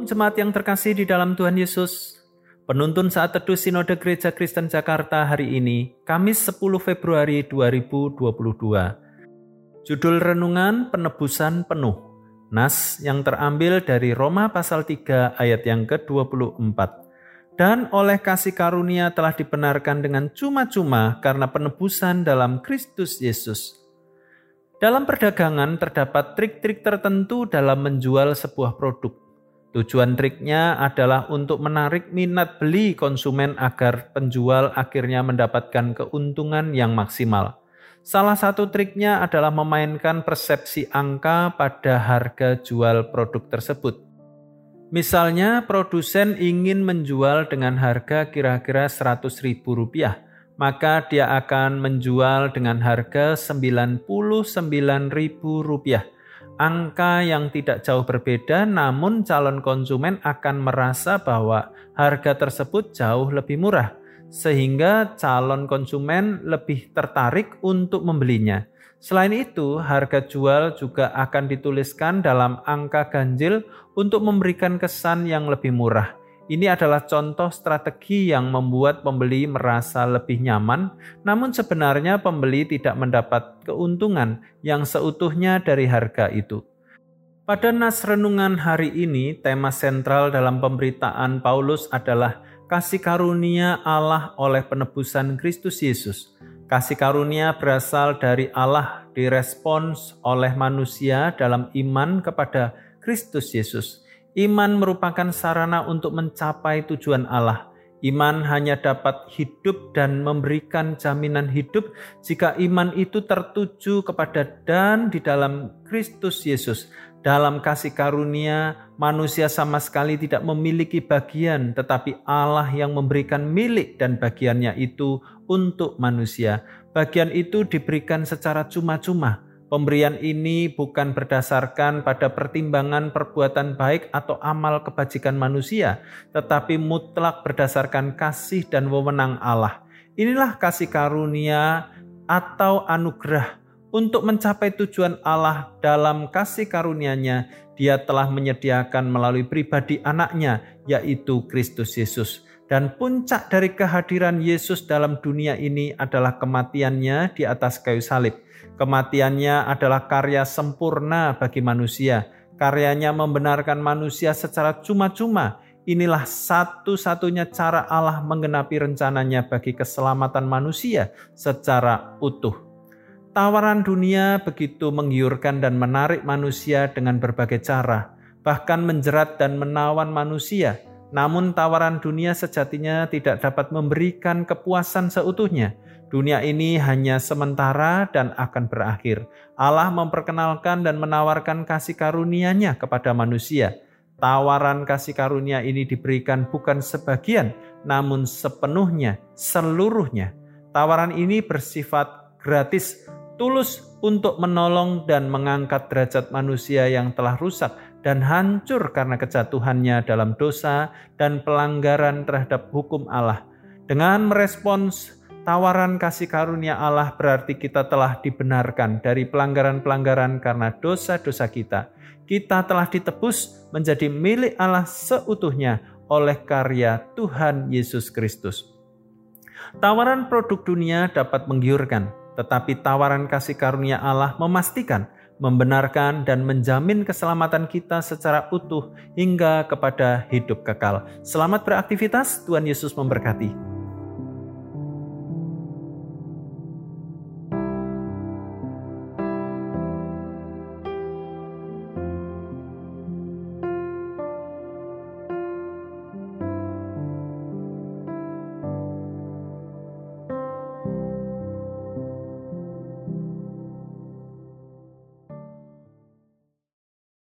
Jemaat yang terkasih di dalam Tuhan Yesus, penuntun saat teduh Sinode Gereja Kristen Jakarta hari ini, Kamis 10 Februari 2022. Judul renungan penebusan penuh. Nas yang terambil dari Roma pasal 3 ayat yang ke-24. Dan oleh kasih karunia telah dibenarkan dengan cuma-cuma karena penebusan dalam Kristus Yesus. Dalam perdagangan terdapat trik-trik tertentu dalam menjual sebuah produk. Tujuan triknya adalah untuk menarik minat beli konsumen agar penjual akhirnya mendapatkan keuntungan yang maksimal. Salah satu triknya adalah memainkan persepsi angka pada harga jual produk tersebut. Misalnya produsen ingin menjual dengan harga kira-kira Rp100.000, maka dia akan menjual dengan harga Rp99.000 angka yang tidak jauh berbeda, namun calon konsumen akan merasa bahwa harga tersebut jauh lebih murah, sehingga calon konsumen lebih tertarik untuk membelinya. Selain itu, harga jual juga akan dituliskan dalam angka ganjil untuk memberikan kesan yang lebih murah. Ini adalah contoh strategi yang membuat pembeli merasa lebih nyaman, namun sebenarnya pembeli tidak mendapat keuntungan yang seutuhnya dari harga itu. Pada nas renungan hari ini, tema sentral dalam pemberitaan Paulus adalah kasih karunia Allah oleh penebusan Kristus Yesus. Kasih karunia berasal dari Allah direspons oleh manusia dalam iman kepada Kristus Yesus. Iman merupakan sarana untuk mencapai tujuan Allah. Iman hanya dapat hidup dan memberikan jaminan hidup jika iman itu tertuju kepada dan di dalam Kristus Yesus. Dalam kasih karunia, manusia sama sekali tidak memiliki bagian, tetapi Allah yang memberikan milik dan bagiannya itu untuk manusia. Bagian itu diberikan secara cuma-cuma Pemberian ini bukan berdasarkan pada pertimbangan perbuatan baik atau amal kebajikan manusia, tetapi mutlak berdasarkan kasih dan wewenang Allah. Inilah kasih karunia atau anugerah untuk mencapai tujuan Allah dalam kasih karunia-Nya, Dia telah menyediakan melalui pribadi anaknya, yaitu Kristus Yesus. Dan puncak dari kehadiran Yesus dalam dunia ini adalah kematiannya di atas kayu salib Kematiannya adalah karya sempurna bagi manusia. Karyanya membenarkan manusia secara cuma-cuma. Inilah satu-satunya cara Allah menggenapi rencananya bagi keselamatan manusia secara utuh. Tawaran dunia begitu menggiurkan dan menarik manusia dengan berbagai cara, bahkan menjerat dan menawan manusia. Namun, tawaran dunia sejatinya tidak dapat memberikan kepuasan seutuhnya Dunia ini hanya sementara dan akan berakhir. Allah memperkenalkan dan menawarkan kasih karunia-Nya kepada manusia. Tawaran kasih karunia ini diberikan bukan sebagian, namun sepenuhnya, seluruhnya. Tawaran ini bersifat gratis, tulus untuk menolong dan mengangkat derajat manusia yang telah rusak dan hancur karena kejatuhannya dalam dosa dan pelanggaran terhadap hukum Allah. Dengan merespons Tawaran kasih karunia Allah berarti kita telah dibenarkan dari pelanggaran-pelanggaran karena dosa-dosa kita. Kita telah ditebus menjadi milik Allah seutuhnya oleh karya Tuhan Yesus Kristus. Tawaran produk dunia dapat menggiurkan, tetapi tawaran kasih karunia Allah memastikan, membenarkan, dan menjamin keselamatan kita secara utuh hingga kepada hidup kekal. Selamat beraktivitas, Tuhan Yesus memberkati.